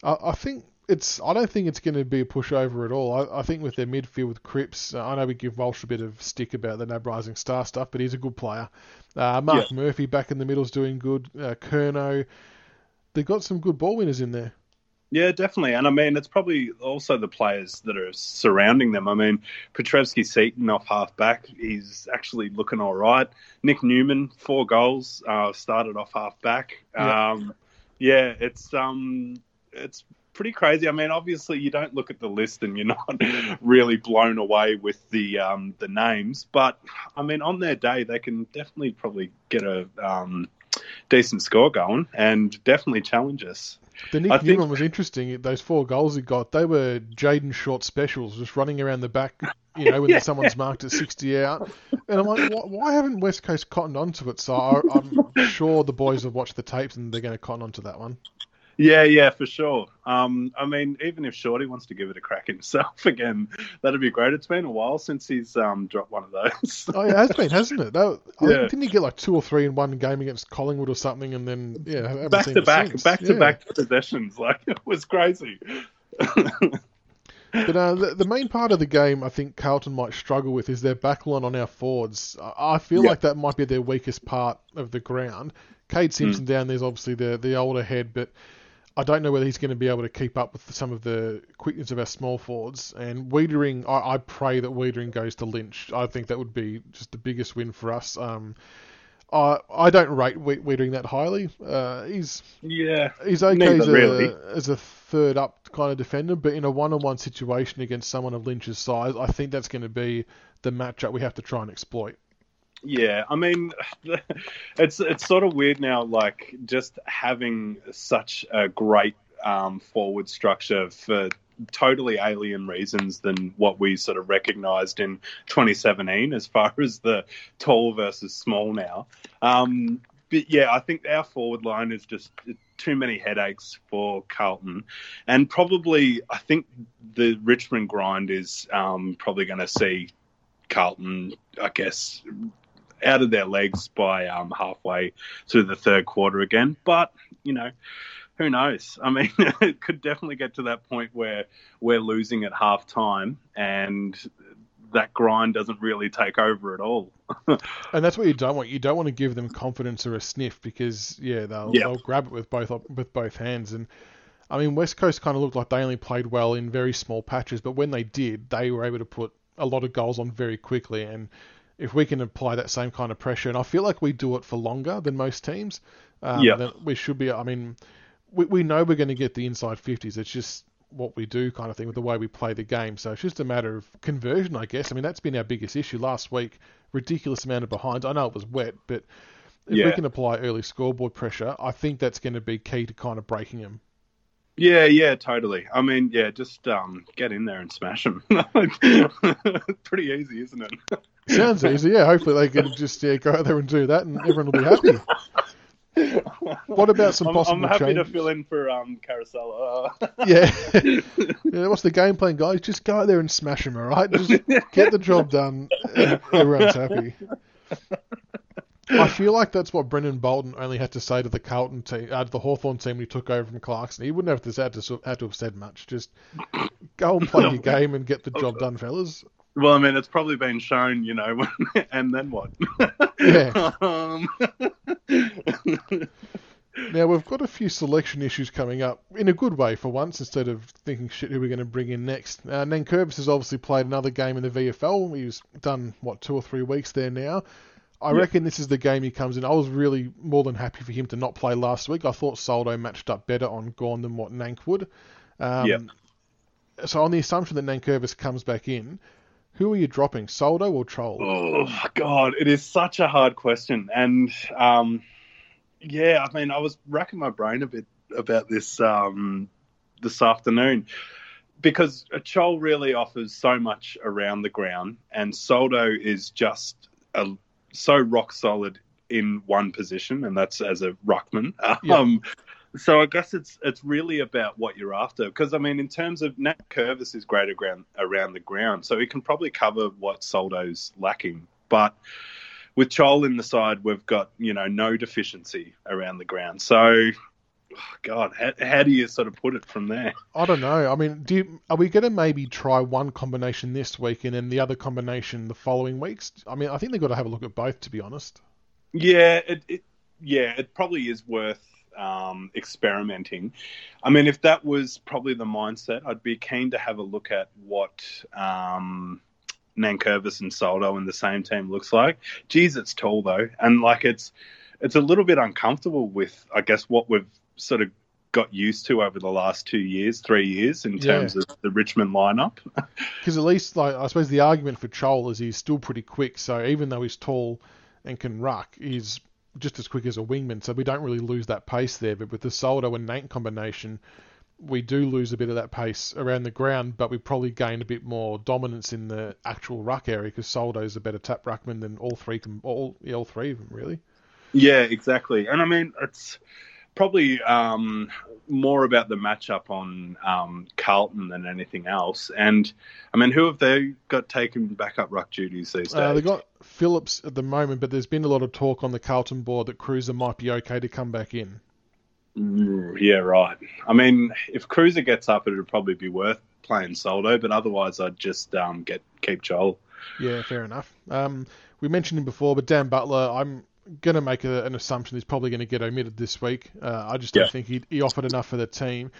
I, I think it's. I don't think it's going to be a pushover at all. I, I think with their midfield with Cripps, uh, I know we give Walsh a bit of stick about the NAB Rising Star stuff, but he's a good player. Uh, Marc Murphy back in the middle's doing good. Uh, Kerno. They've got some good ball winners in there. Yeah, definitely. And I mean, it's probably also the players that are surrounding them. I mean, Petrevski-Seton off half back, he's actually looking all right. Nick Newman, four goals, uh, started off half back. Yeah. Um, yeah, it's um, it's pretty crazy. I mean, obviously, you don't look at the list and you're *laughs* not really blown away with the um, the names, but I mean, on their day, they can definitely probably get a um, decent score going and definitely challenge us. The Nick I think- Newman was interesting. Those four goals he got, they were Jayden Short specials, just running around the back, you know, when *laughs* Yeah. someone's marked at 60 out. And I'm like, why, why haven't West Coast cottoned onto it? So I, I'm *laughs* sure the boys have watched the tapes and they're going to cotton onto that one. Yeah, yeah, for sure. Um, I mean, even if Shorty wants to give it a crack himself *laughs* again, that'd be great. It's been a while since he's um, dropped one of those. Oh, yeah, it has been, hasn't it? That, I *laughs* Yeah. think, didn't he get like two or three in one game against Collingwood or something? And then, yeah, back to back, since. back to back possessions. *laughs* Like it was crazy. But uh, the, the main part of the game, I think Carlton might struggle with is their backline on our forwards. I, I feel Yeah. like that might be their weakest part of the ground. Kade Simpson down there's obviously the the older head, but I don't know whether he's going to be able to keep up with some of the quickness of our small forwards. And Weitering, I, I pray that Weitering goes to Lynch. I think that would be just the biggest win for us. Um, I I don't rate Weitering that highly. Uh, he's yeah, He's okay as a, really. as a third up kind of defender, but in a one-on-one situation against someone of Lynch's size, I think that's going to be the matchup we have to try and exploit. Yeah, I mean, *laughs* it's it's sort of weird now, like just having such a great um, forward structure for totally alien reasons than what we sort of recognized in 2017 as far *laughs* as the tall versus small now. Um, but yeah, I think our forward line is just too many headaches for Carlton, and probably I think the Richmond grind is um, probably going to see Carlton, I guess, out of their legs by um, halfway through the third quarter again. But you know, who knows? I mean, *laughs* it could definitely get to that point where we're losing at halftime and that grind doesn't really take over at all. *laughs* and that's what you don't want. You don't want to give them confidence or a sniff because yeah, they'll yep. they'll grab it with both with both hands. And I mean, West Coast kind of looked like they only played well in very small patches, but when they did, they were able to put a lot of goals on very quickly. And if we can apply that same kind of pressure, and I feel like we do it for longer than most teams, um, yeah, then we should be. I mean, we we know we're going to get the inside fifties. It's just what we do kind of thing with the way we play the game. So it's just a matter of conversion, I guess. I mean, that's been our biggest issue last week. Ridiculous amount of behinds. I know it was wet, but if yeah. we can apply early scoreboard pressure, I think that's going to be key to kind of breaking them. Yeah, yeah, totally. I mean, yeah, just um, get in there and smash them. *laughs* Pretty easy, isn't it? *laughs* Sounds easy. Yeah, hopefully they can just yeah, go out there and do that, and everyone will be happy. what about some possible I'm, I'm happy changes? to fill in for um, Carousel. *laughs* yeah. yeah. What's the game plan, guys? Just go out there and smash them, all right? Just get the job done. everyone's happy. I feel like that's what Brendon Bolton only had to say to the Carlton team, uh, the Hawthorn team when he took over from Clarkson. He wouldn't have to, had to, had to have said much. Just go and play your *laughs* game and get the job done, fellas. Well, I mean, it's probably been shown, you know, *laughs* and then what? Yeah. *laughs* um... *laughs* now, we've got a few selection issues coming up in a good way for once, instead of thinking, shit, who we're going to bring in next. Uh, Nankervis has obviously played another game in the VFL. He's done, what, two or three weeks there now. I reckon this is the game he comes in. I was really more than happy for him to not play last week. I thought Soldo matched up better on Gawn than what Nank would. Um, yep. So on the assumption that Nankervis comes back in, who are you dropping, Soldo or Chol? Oh God, it is such a hard question, and um, yeah, I mean, I was racking my brain a bit about this um, this afternoon because a Chol really offers so much around the ground, and Soldo is just a, so rock solid in one position, and that's as a ruckman. Um, so I guess it's it's really about what you're after. Because I mean, in terms of Nankervis is great around around the ground, so he can probably cover what Soldo's lacking. But with Chol in the side, we've got you know no deficiency around the ground. So, oh God, how, how, do you sort of put it from there? I don't know. I mean, do you, are we going to maybe try one combination this week and then the other combination the following weeks? I mean, I think they've got to have a look at both, to be honest. Yeah, it, it yeah, it probably is worth um, experimenting. I mean, if that was probably the mindset, I'd be keen to have a look at what um, Nankervis and Soldo in the same team looks like. Geez, it's tall though, and like it's it's a little bit uncomfortable with, I guess, what we've sort of got used to over the last two years, three years in terms yeah. of the Richmond lineup. *laughs* Because at least, like I suppose, the argument for Chol is he's still pretty quick. So even though he's tall and can ruck, he's just as quick as a wingman, so we don't really lose that pace there. But with the Soldo and Nate combination, we do lose a bit of that pace around the ground, but we probably gain a bit more dominance in the actual ruck area because Soldo's a better tap ruckman than all three, all all three of them really. Yeah, exactly. And I mean, it's probably um, more about the matchup on um, Carlton than anything else. And I mean, who have they got taken backup ruck duties these days? Uh, they've got Phillips at the moment, but there's been a lot of talk on the Carlton board that Cruiser might be okay to come back in. Mm, yeah, right. I mean, if Cruiser gets up, it would probably be worth playing Soldo, but otherwise, I'd just um, get keep Chol. Yeah, fair enough. Um, we mentioned him before, but Dan Butler, I'm going to make a, an assumption he's probably going to get omitted this week. Uh, I just don't think he, he offered enough for the team.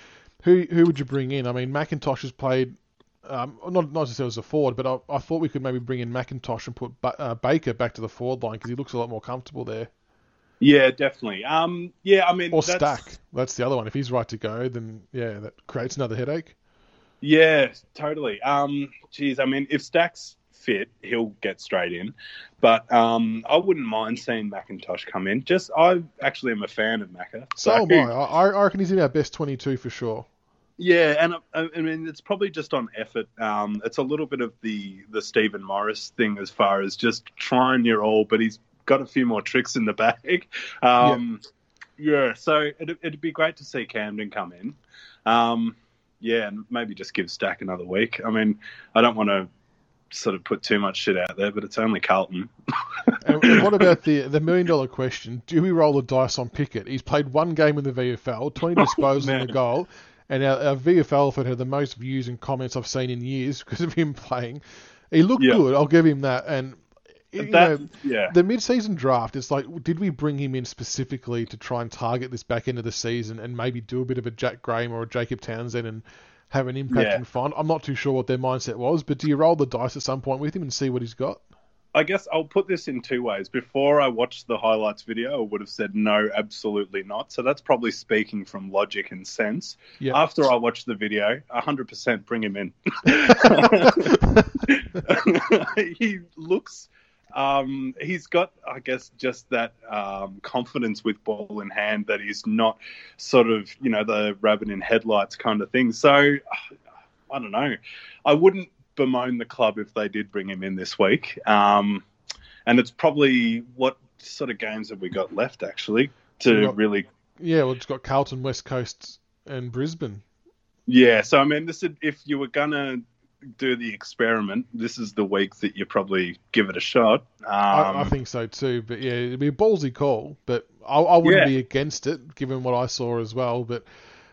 Who who would you bring in? I mean, McIntosh has played, um, not not necessarily as a forward, but I, I, thought we could maybe bring in McIntosh and put ba- uh, Baker back to the forward line because he looks a lot more comfortable there. Yeah, definitely. Um, yeah, I mean, or that's... Stack. That's the other one. If he's right to go, then yeah, that creates another headache. Yeah, totally. Um, geez, I mean, if Stack's fit, he'll get straight in. But um, I wouldn't mind seeing McIntosh come in. Just I actually am a fan of Macca. So, so am I. I. I reckon he's in our best twenty-two for sure. Yeah, and uh, I mean it's probably just on effort. Um, it's a little bit of the the Steven Morris thing as far as just trying your all, but he's got a few more tricks in the bag. *laughs* Um, yeah. yeah. so it'd, it'd be great to see Camden come in. Um, yeah, and maybe just give Stack another week. I mean, I don't want to sort of put too much shit out there, but it's only Carlton. *laughs* and what about the the million dollar question? Do we roll the dice on Pickett? He's played one game in the VFL, 20 *laughs* disposals and a goal, and our, our VFL had the most views and comments I've seen in years *laughs* because of him playing. He looked Yeah. good, I'll give him that. And That- know, yeah. the mid-season draft, it's like, did we bring him in specifically to try and target this back end of the season and maybe do a bit of a Jack Graham or a Jacob Townsend and have an impact Yeah. and fun? I'm not too sure what their mindset was, but do you roll the dice at some point with him and see what he's got? I guess I'll put this in two ways. Before I watched the highlights video, I would have said no, absolutely not. So that's probably speaking from logic and sense. Yeah. After I watched the video, 100% bring him in. *laughs* *laughs* he looks, um, he's got, I guess, just that um, confidence with ball in hand that he's not sort of, you know, the rabbit in headlights kind of thing. So I don't know. I wouldn't bemoan the club if they did bring him in this week. Um, and it's probably what sort of games have we got left actually to got- really Yeah, well, it's got Carlton, West Coast, and Brisbane. Yeah, so I mean, this is, if you were gonna do the experiment, this is the week that you probably give it a shot. Um, I, I think so too. But yeah, it'd be a ballsy call. But I, I wouldn't Yeah. be against it, given what I saw as well. But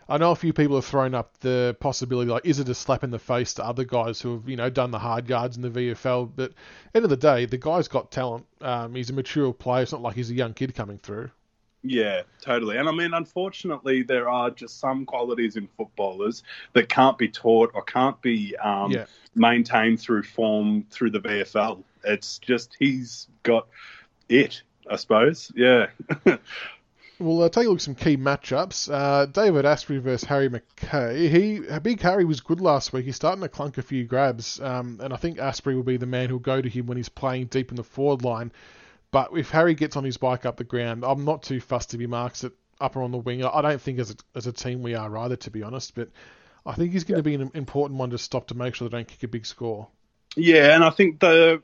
I know a few people have thrown up the possibility, like, is it a slap in the face to other guys who have, you know, done the hard yards in the VFL? But end of the day, the guy's got talent. Um, he's a mature player. It's not like he's a young kid coming through. Yeah, totally. And I mean, unfortunately, there are just some qualities in footballers that can't be taught or can't be um, Yeah. maintained through form through the VFL. It's just he's got it, I suppose. Yeah. *laughs* We'll uh, take a look at some key matchups. Uh, David Astbury versus Harry McKay. He, Big Harry was good last week. He's starting to clunk a few grabs, um, and I think Astbury will be the man who'll go to him when he's playing deep in the forward line. But if Harry gets on his bike up the ground, I'm not too fussed if he marks it up or on the wing. I don't think as a, as a team we are either, to be honest. But I think he's going to be an important one to stop to make sure they don't kick a big score. Yeah, and I think the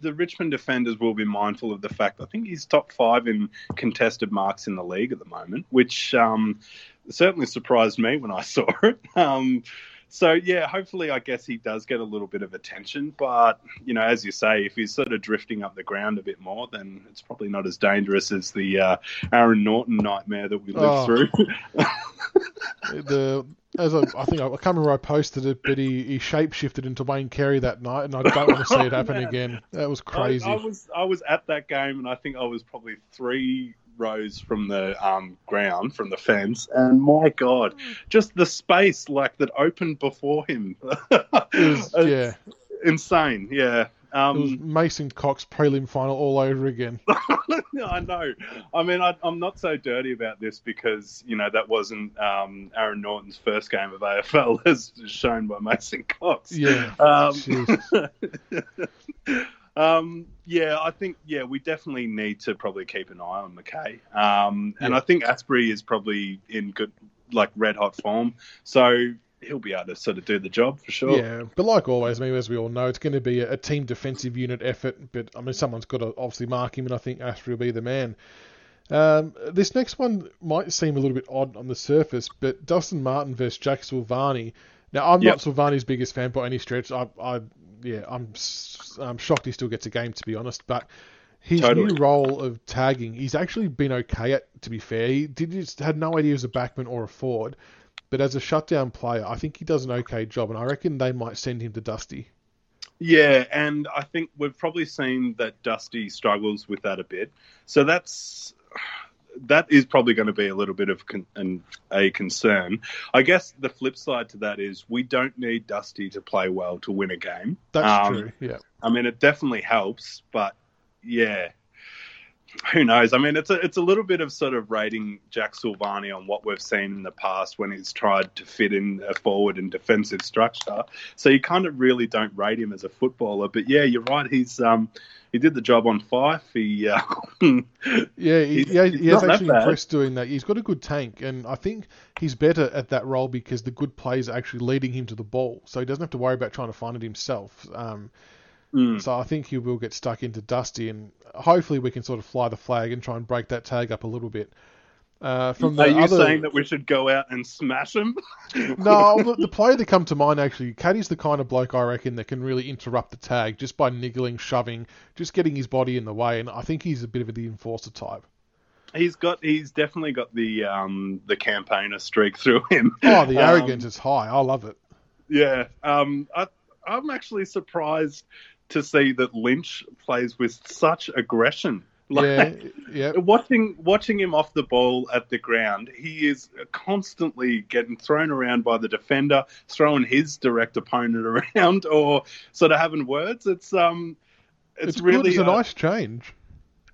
the Richmond defenders will be mindful of the fact. I think he's top five in contested marks in the league at the moment, which um, certainly surprised me when I saw it. *laughs* Um, so yeah, hopefully, I guess he does get a little bit of attention. But you know, as you say, if he's sort of drifting up the ground a bit more, then it's probably not as dangerous as the uh, Aaron Naughton nightmare that we lived Oh. through. *laughs* The as I, I think I, I can't remember I posted it, but he, he shapeshifted into Wayne Carey that night, and I don't want to see it happen Man. *laughs* again. That was crazy. I, I was I was at that game, and I think I was probably three rows from the um, ground, from the fence, and my God, just the space like that opened before him. *laughs* Yeah. insane. Yeah. It was Um, Mason Cox prelim final all over again. *laughs* I know. I mean, I, I'm not so dirty about this because you know that wasn't um, Aaron Naughton's first game of AFL, *laughs* as shown by Mason Cox. Yeah. Um. Um, yeah, I think yeah, we definitely need to probably keep an eye on McKay. Um, and Yeah. I think Astbury is probably in good, like red hot form, so he'll be able to sort of do the job for sure. Yeah, but like always, I mean, as we all know, it's going to be a, team defensive unit effort. But I mean, someone's got to obviously mark him, and I think Astbury will be the man. Um, this next one might seem a little bit odd on the surface, but Dustin Martin versus Jack Silvagni. Now, I'm Yep. not Silvagni's biggest fan by any stretch. I, I yeah, I'm, I'm shocked he still gets a game, to be honest. But his Totally. new role of tagging, he's actually been okay at. To be fair, he did just had no idea he was a backman or a forward. But as a shutdown player, I think he does an okay job, and I reckon they might send him to Dusty. Yeah, and I think we've probably seen that Dusty struggles with that a bit. So that's that is probably going to be a little bit of con- an, a concern. I guess the flip side to that is we don't need Dusty to play well to win a game. That's Um, true. Yeah. I mean, it definitely helps, but yeah, who knows? I mean, it's a it's a little bit of sort of rating Jack Silvagni on what we've seen in the past when he's tried to fit in a forward and defensive structure. So you kind of really don't rate him as a footballer. But yeah, you're right. He's um he did the job on Fyfe. He uh, *laughs* Yeah, he, He's- he, he's he has actually impressed doing that. He's got a good tank, and I think he's better at that role because the good plays are actually leading him to the ball, so he doesn't have to worry about trying to find it himself. Um, mm, so I think he will get stuck into Dusty, and hopefully we can sort of fly the flag and try and break that tag up a little bit. Uh, from the Are you other... saying that we should go out and smash him? *laughs* no, the, the player that come to mind actually, Caddy's the kind of bloke I reckon that can really interrupt the tag just by niggling, shoving, just getting his body in the way, and I think he's a bit of the enforcer type. He's got, he's definitely got the um, the campaigner streak through him. Oh, the *laughs* Um, arrogance is high. I love it. Yeah, um, I, I'm actually surprised to see that Lynch plays with such aggression. Like, yeah, yeah. *laughs* Watching watching him off the ball at the ground, he is constantly getting thrown around by the defender, throwing his direct opponent *laughs* around, or sort of having words. It's um, it's, It's, really good. It's a uh, nice change.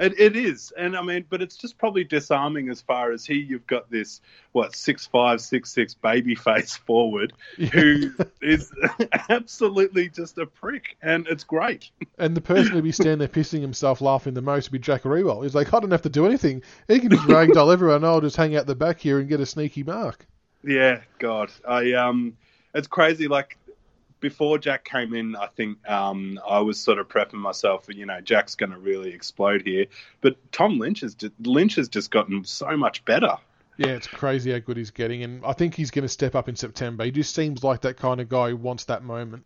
It, it is, and I mean, but it's just probably disarming as far as he. You've got this what six five six six baby *laughs* face forward who is *laughs* absolutely just a prick, and it's great. And the person who'd be *laughs* standing there pissing himself laughing the most would be Jack Riewoldt. He's like, I don't have to do anything. He can just ragdoll everyone. I'll just hang out the back here and get a sneaky mark. Yeah, God, I um, it's crazy. Like before Jack came in, I think um, I was sort of prepping myself for you know Jack's going to really explode here, but Tom Lynch has just, Lynch has just gotten so much better. Yeah, it's crazy how good he's getting, and I think he's going to step up in September. He just seems like that kind of guy who wants that moment.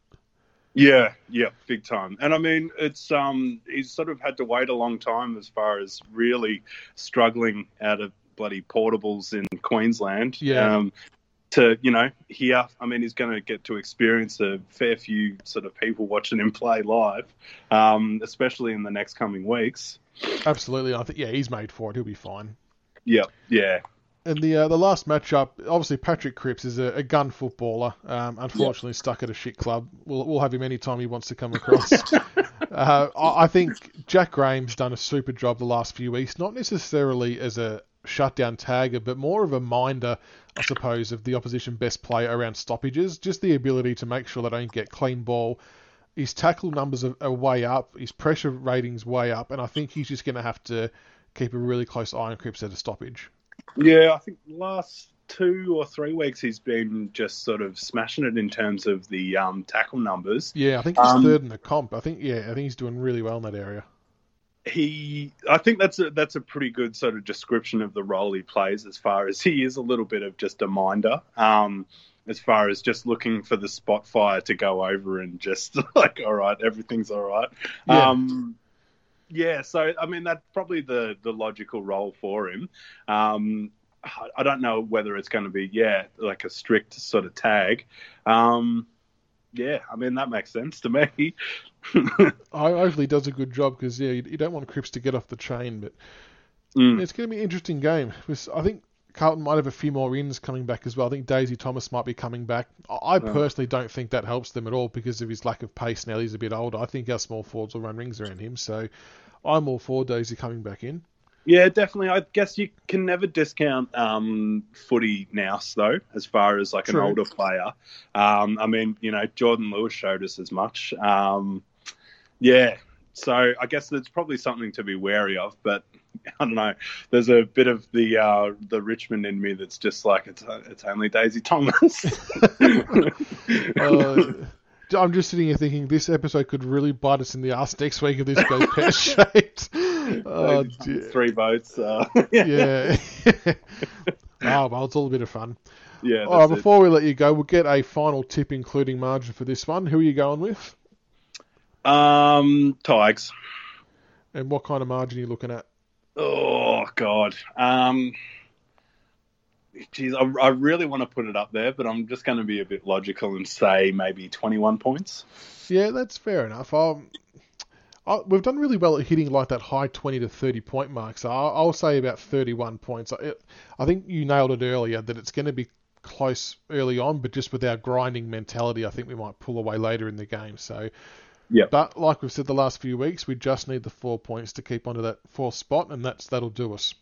Yeah, yeah, big time. And I mean, it's um, he's sort of had to wait a long time as far as really struggling out of bloody portables in Queensland. Yeah. Um, to you know here, I mean, he's going to get to experience a fair few sort of people watching him play live, um, especially in the next coming weeks. Absolutely, I think yeah, he's made for it. He'll be fine. Yeah, yeah, And the uh, the last matchup, obviously Patrick Cripps is a, a gun footballer. Um, unfortunately, stuck at a shit club. We'll we'll have him anytime he wants to come across. *laughs* uh, I, I think Jack Graham's done a super job the last few weeks, not necessarily as a shutdown tagger, but more of a minder, I suppose, of the opposition best player around stoppages. Just the ability to make sure they don't get clean ball. His tackle numbers are, are way up. His pressure ratings way up, and I think he's just going to have to keep a really close eye on Cripps at a stoppage. yeah. I think last two or three weeks he's been just sort of smashing it in terms of the um, tackle numbers. Yeah, I think he's Um, third in the comp. I think yeah, I think he's doing really well in that area. He I think that's a that's a pretty good sort of description of the role he plays as far as he is a little bit of just a minder. Um as far as just looking for the spot fire to go over and just *laughs* like, all right, everything's all right. Yeah. Um yeah, so I mean that's probably the the logical role for him. Um I I don't know whether it's going to be yeah like a strict sort of tag. Um, yeah, I mean that makes sense to me. *laughs* I hopefully he does a good job because yeah, you, you don't want Cripps to get off the chain, but Mm. it's going to be an interesting game. I think Carlton might have a few more ins coming back as well. I think Daisy Thomas might be coming back. I personally don't think that helps them at all because of his lack of pace. Now he's a bit older. I think our small forwards will run rings around him. So I'm all for Daisy coming back in. Yeah, definitely. I guess you can never discount um, footy now, though, as far as like True. an older player. Um, I mean, you know, Jordan Lewis showed us as much. Um, yeah, so I guess that's probably something to be wary of. But *laughs* I don't know. There's a bit of the uh, the Richmond in me that's just like it's it's only Daisy Thomas. *laughs* Uh, I'm just sitting here thinking this episode could really bite us in the ass next week if this goes *laughs* pear shaped. Oh. Three votes. Uh, *laughs* Yeah. oh well, *laughs* it's all a bit of fun. yeah. All right, it. before we let you go, we'll get a final tip, including margin for this one. Who are you going with, Um, Tigers. and what kind of margin are you looking at? Oh God. Um, geez, I, I really want to put it up there, but I'm just going to be a bit logical and say maybe 21 points. Yeah, that's fair enough. Um, I, we've done really well at hitting like that high 20 to 30 point mark, so I'll, I'll say about 31 points. I, I think you nailed it earlier that it's going to be close early on, but just with our grinding mentality, I think we might pull away later in the game. So, yeah. But like we've said the last few weeks, we just need the four points to keep onto that fourth spot, and that's that'll do us.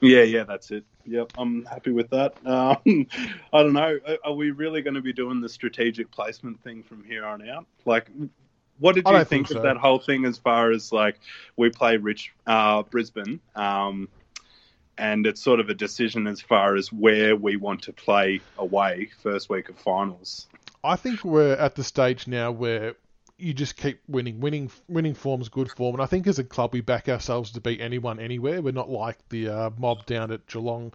Yeah, yeah, that's it. Yep, I'm happy with that. *laughs* Um, I don't know. Are we really going to be doing the strategic placement thing from here on out? Like, what did you think, think of that whole thing as far as like we play Rich uh, Brisbane? Um, and it's sort of a decision as far as where we want to play away first week of finals. I think we're at the stage now where you just keep winning. Winning winning form's good form, and I think as a club we back ourselves to beat anyone anywhere. We're not like the uh, mob down at Geelong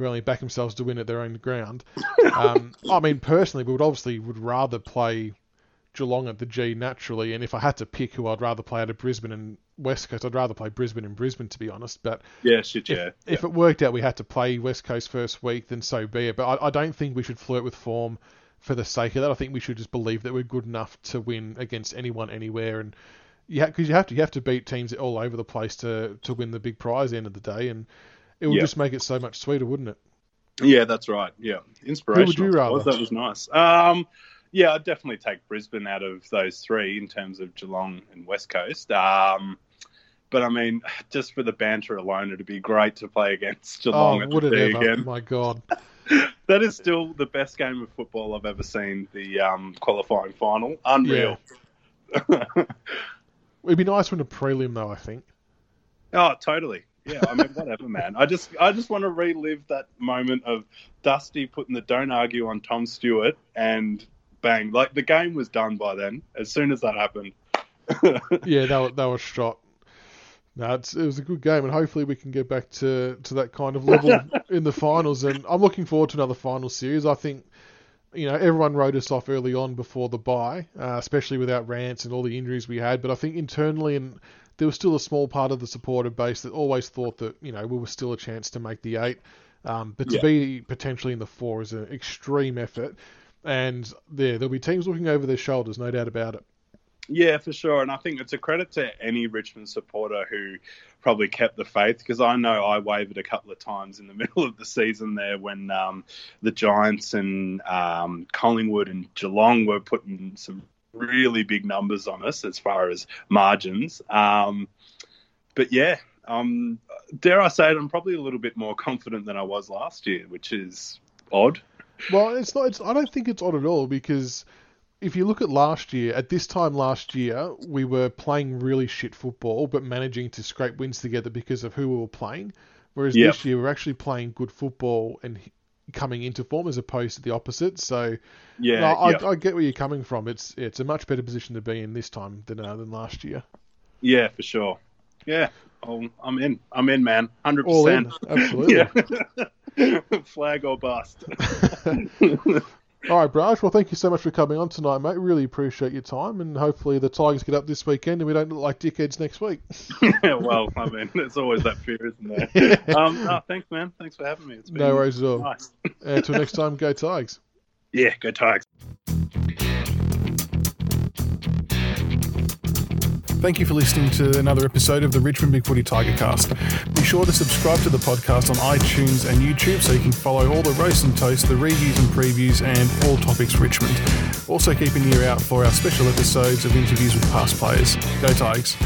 who only back themselves to win at their own ground. *laughs* Um, I mean, personally, we would obviously would rather play Geelong at the G naturally, and if I had to pick who I'd rather play out of Brisbane and West Coast, I'd rather play Brisbane and Brisbane to be honest. But yeah, shit, if, yeah. if it worked out we had to play West Coast first week, then so be it. But I, I don't think we should flirt with form for the sake of that. I think we should just believe that we're good enough to win against anyone, anywhere, and yeah, because you have to you have to beat teams all over the place to to win the big prize at the end of the day, and it would Yeah. just make it so much sweeter, wouldn't it? Yeah, that's right. Yeah, inspirational. you rather? That was nice. Um, yeah, I'd definitely take Brisbane out of those three in terms of Geelong and West Coast. Um, but I mean, *sighs* just for the banter alone, it'd be great to play against Geelong oh, would it ever? again. My God. *laughs* That is still the best game of football I've ever seen. The um, qualifying final, unreal. It'd be nice when a prelim though. I think. Oh, totally. Yeah, I mean, whatever, man. I just, I just want to relive that moment of Dusty putting the "Don't argue" on Tom Stewart, and bang, like the game was done by then. As soon as that happened. *laughs* yeah, that was, that was shot. No, it's, it was a good game, and hopefully we can get back to, to that kind of level *laughs* in the finals. And I'm looking forward to another final series. I think, you know, everyone wrote us off early on before the bye, uh, especially without Rance and all the injuries we had. But I think internally, and there was still a small part of the supporter base that always thought that you know we were still a chance to make the eight. Um, but to Yeah. be potentially in the four is an extreme effort. And there, there'll be teams looking over their shoulders, no doubt about it. Yeah, for sure. And I think it's a credit to any Richmond supporter who probably kept the faith because I know I wavered a couple of times in the *laughs* middle of the season there when um, the Giants and um, Collingwood and Geelong were putting some really big numbers on us as far as margins. Um, but yeah, um, dare I say it, I'm probably a little bit more confident than I was last year, which is odd. Well, it's not. It's, I don't think it's odd at all because if you look at last year, at this time last year, we were playing really shit football, but managing to scrape wins together because of who we were playing. Whereas Yep. this year, we're actually playing good football and coming into form as opposed to the opposite. So Yeah, no, I, yeah. I get where you're coming from. It's it's a much better position to be in this time than uh, than last year. Yeah, for sure. Yeah, oh, I'm in. I'm in, man. Hundred percent. *laughs* absolutely. Yeah. *laughs* *laughs* Flag or bust. *laughs* *laughs* All right, Brahj. Well, thank you so much for coming on tonight, mate. Really appreciate your time, and hopefully the Tigers get up this weekend and we don't look like dickheads next week. well, I mean, there's always that fear, isn't there? Um, no, thanks, man. Thanks for having me. It's been No worries at all. nice. Until next time, go Tigers. Yeah, go Tigers. Thank you for listening to another episode of the Richmond Big Footy Tiger Cast. Be sure to subscribe to the podcast on iTunes and YouTube so you can follow all the roast and toast, the reviews and previews, and all topics Richmond. Also, keep an ear out for our special episodes of interviews with past players. Go Tigers.